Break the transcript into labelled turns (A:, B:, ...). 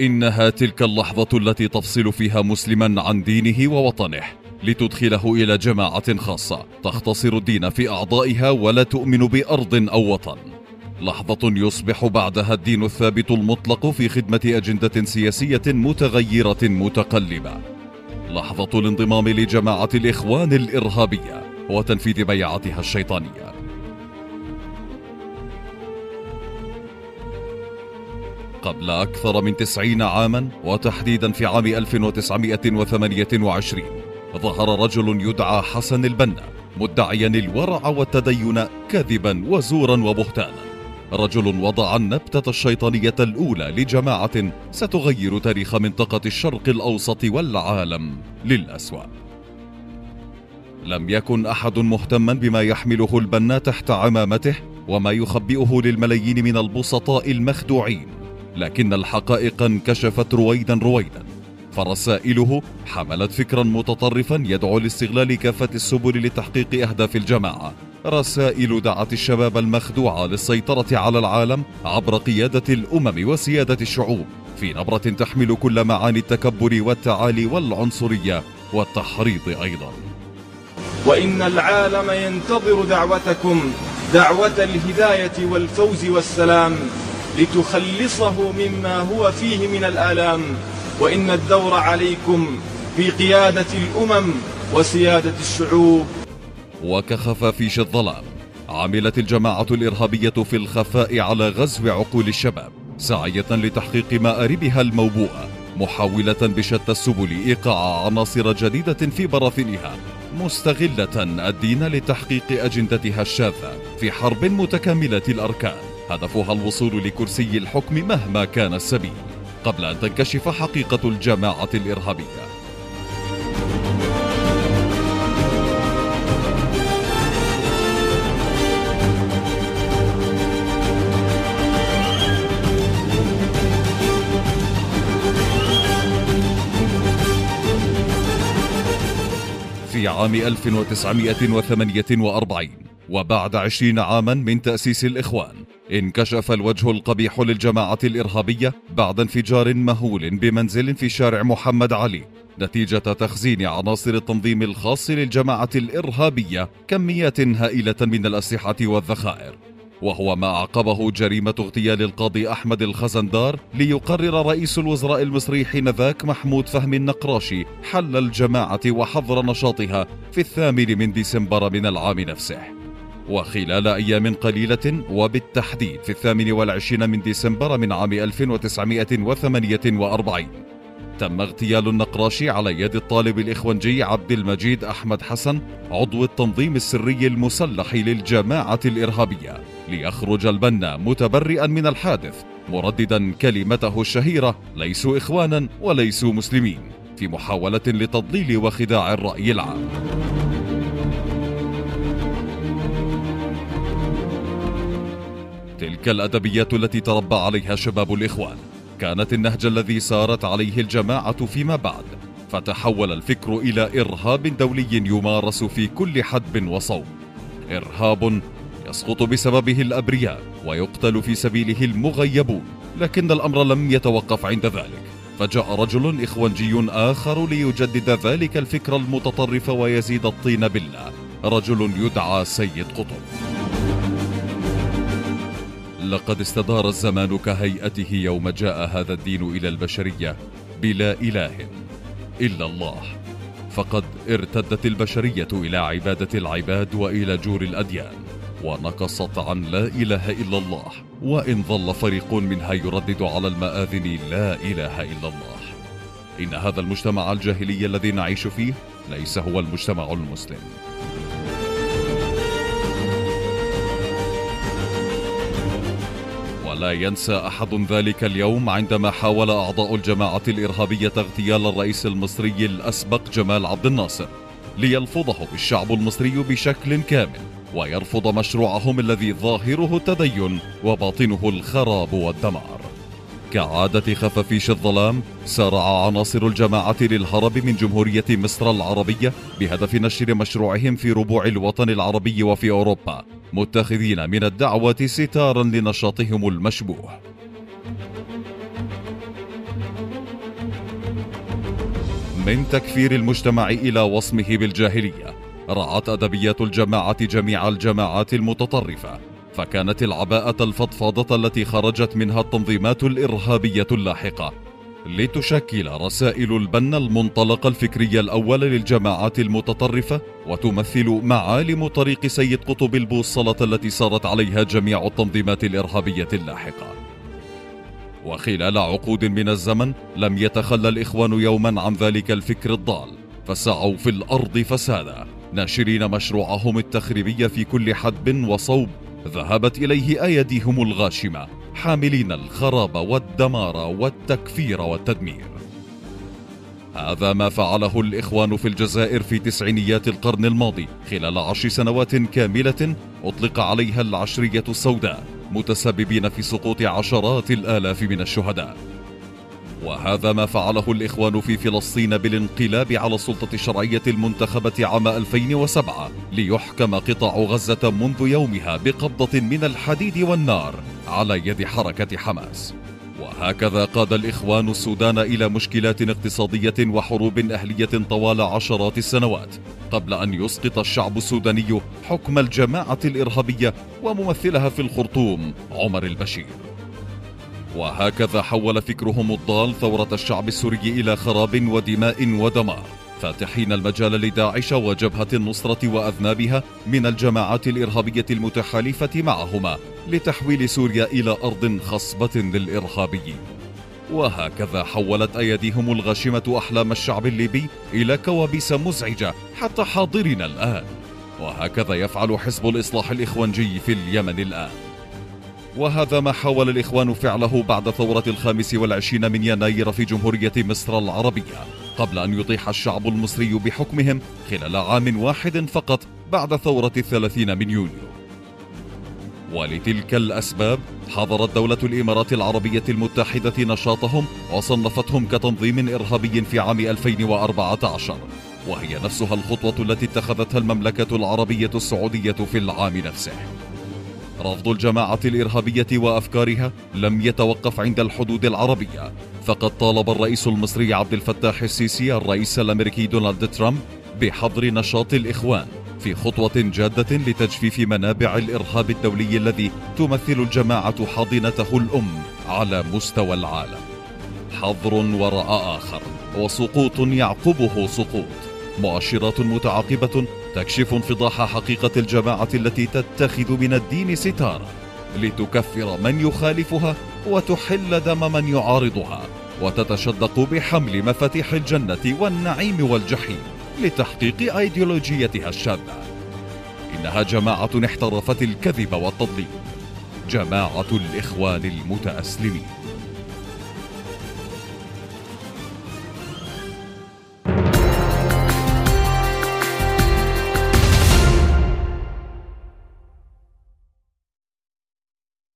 A: إنها تلك اللحظة التي تفصل فيها مسلما عن دينه ووطنه لتدخله إلى جماعة خاصة تختصر الدين في أعضائها ولا تؤمن بأرض أو وطن. لحظة يصبح بعدها الدين الثابت المطلق في خدمة أجندة سياسية متغيرة متقلبة. لحظة الانضمام لجماعة الإخوان الإرهابية وتنفيذ بيعتها الشيطانية. قبل أكثر من تسعين عاما وتحديدا في عام 1928 ظهر رجل يدعى حسن البنا مدعيا الورع والتدين كذبا وزورا وبهتانا. رجل وضع النبتة الشيطانية الأولى لجماعة ستغير تاريخ منطقة الشرق الأوسط والعالم للأسوأ. لم يكن أحد مهتما بما يحمله البنا تحت عمامته وما يخبئه للملايين من البسطاء المخدوعين. لكن الحقائق انكشفت رويدا رويدا فرسائله حملت فكرا متطرفا يدعو لاستغلال كافة السبل لتحقيق أهداف الجماعة. رسائل دعت الشباب المخدوع للسيطرة على العالم عبر قيادة الأمم وسيادة الشعوب في نبرة تحمل كل معاني التكبر والتعالي والعنصرية والتحريض أيضا.
B: وإن العالم ينتظر دعوتكم دعوة الهداية والفوز والسلام. لتخلصه مما هو فيه من الآلام وإن الدور عليكم بقيادة الأمم وسيادة الشعوب.
A: وكخفافيش الظلام عملت الجماعة الإرهابية في الخفاء على غزو عقول الشباب سعية لتحقيق مآربها الموبوءة محاولة بشتى السبل إيقاع عناصر جديدة في براثنها مستغلة الدين لتحقيق أجندتها الشاذة في حرب متكاملة الأركان. هدفها الوصول لكرسي الحكم مهما كان السبيل قبل أن تنكشف حقيقة الجماعة الإرهابية. في عام 1948 وبعد عشرين عاما من تأسيس الإخوان انكشف الوجه القبيح للجماعة الإرهابية بعد انفجار مهول بمنزل في شارع محمد علي نتيجة تخزين عناصر التنظيم الخاص للجماعة الإرهابية كميات هائلة من الأسلحة والذخائر. وهو ما أعقبه جريمة اغتيال القاضي أحمد الخزندار ليقرر رئيس الوزراء المصري حينذاك محمود فهمي النقراشي حل الجماعة وحظر نشاطها في الثامن من ديسمبر من العام نفسه. وخلال أيام قليلة وبالتحديد في الثامن والعشرين من ديسمبر من عام 1948 تم اغتيال النقراشي على يد الطالب الإخوانجي عبد المجيد أحمد حسن عضو التنظيم السري المسلح للجماعة الإرهابية ليخرج البنا متبرئا من الحادث مرددا كلمته الشهيرة ليسوا إخوانا وليسوا مسلمين في محاولة لتضليل وخداع الرأي العام. تلك الأدبيات التي تربى عليها شباب الإخوان. كانت النهج الذي سارت عليه الجماعة فيما بعد. فتحول الفكر إلى إرهاب دولي يمارس في كل حدب وصوب إرهاب يسقط بسببه الأبرياء ويقتل في سبيله المغيبون. لكن الأمر لم يتوقف عند ذلك. فجاء رجل إخوانجي آخر ليجدد ذلك الفكر المتطرف ويزيد الطين بالله. رجل يدعى سيد قطب. لقد استدار الزمان كهيئته يوم جاء هذا الدين إلى البشرية بلا إله إلا الله. فقد ارتدت البشرية إلى عبادة العباد وإلى جور الأديان ونقصت عن لا إله إلا الله وإن ظل فريق منها يردد على المآذن لا إله إلا الله. إن هذا المجتمع الجاهلي الذي نعيش فيه ليس هو المجتمع المسلم. ولا ينسى أحد ذلك اليوم عندما حاول أعضاء الجماعة الإرهابية اغتيال الرئيس المصري الأسبق جمال عبد الناصر ليلفظه الشعب المصري بشكل كامل ويرفض مشروعهم الذي ظاهره التدين وباطنه الخراب والدمار. كعادة خفافيش الظلام سارع عناصر الجماعة للهرب من جمهورية مصر العربية بهدف نشر مشروعهم في ربوع الوطن العربي وفي أوروبا. متخذين من الدعوة ستارا لنشاطهم المشبوه. من تكفير المجتمع إلى وصمه بالجاهلية رعت أدبيات الجماعة جميع الجماعات المتطرفة فكانت العباءة الفضفاضة التي خرجت منها التنظيمات الإرهابية اللاحقة. لتشكل رسائل البن المنطلق الفكري الأول للجماعات المتطرفة وتمثل معالم طريق سيد قطب البوصلة التي سارت عليها جميع التنظيمات الإرهابية اللاحقة. وخلال عقود من الزمن لم يتخلى الإخوان يوما عن ذلك الفكر الضال فسعوا في الأرض فسادا ناشرين مشروعهم التخريبي في كل حدب وصوب ذهبت إليه أيديهم الغاشمة. حاملين الخراب والدمار والتكفير والتدمير. هذا ما فعله الإخوان في الجزائر في تسعينيات القرن الماضي خلال عشر سنوات كاملة أطلق عليها العشرية السوداء متسببين في سقوط عشرات الآلاف من الشهداء. وهذا ما فعله الإخوان في فلسطين بالانقلاب على السلطة الشرعية المنتخبة عام 2007 ليحكم قطاع غزة منذ يومها بقبضة من الحديد والنار على يد حركة حماس. وهكذا قاد الإخوان السودان إلى مشكلات اقتصادية وحروب أهلية طوال عشرات السنوات قبل أن يسقط الشعب السوداني حكم الجماعة الإرهابية وممثلها في الخرطوم عمر البشير. وهكذا حول فكرهم الضال ثورة الشعب السوري إلى خراب ودماء ودمار. فاتحين المجال لداعش وجبهة النصرة وأذنابها من الجماعات الإرهابية المتحالفة معهما لتحويل سوريا إلى أرض خصبة للإرهابيين. وهكذا حولت أيديهم الغاشمة أحلام الشعب الليبي إلى كوابيس مزعجة حتى حاضرنا الآن. وهكذا يفعل حزب الإصلاح الإخوانجي في اليمن الآن. وهذا ما حاول الإخوان فعله بعد ثورة الخامس والعشرين من يناير في جمهورية مصر العربية قبل أن يطيح الشعب المصري بحكمهم خلال عام واحد فقط بعد ثورة الثلاثين من يونيو. ولتلك الأسباب حظرت دولة الإمارات العربية المتحدة نشاطهم وصنفتهم كتنظيم إرهابي في عام 2014 وهي نفسها الخطوة التي اتخذتها المملكة العربية السعودية في العام نفسه. رفض الجماعة الإرهابية وأفكارها لم يتوقف عند الحدود العربية فقد طالب الرئيس المصري عبد الفتاح السيسي الرئيس الأمريكي دونالد ترامب بحظر نشاط الإخوان في خطوة جادة لتجفيف منابع الإرهاب الدولي الذي تمثل الجماعة حاضنته الأم على مستوى العالم. حظر وراء آخر وسقوط يعقبه سقوط مؤشرات متعاقبة تكشف انفضاح حقيقة الجماعة التي تتخذ من الدين ستارة لتكفر من يخالفها وتحل دم من يعارضها وتتشدق بحمل مفاتيح الجنة والنعيم والجحيم لتحقيق أيديولوجيتها الشاذة إنها جماعة احترفت الكذب والتضليل جماعة الإخوان المتأسلمين.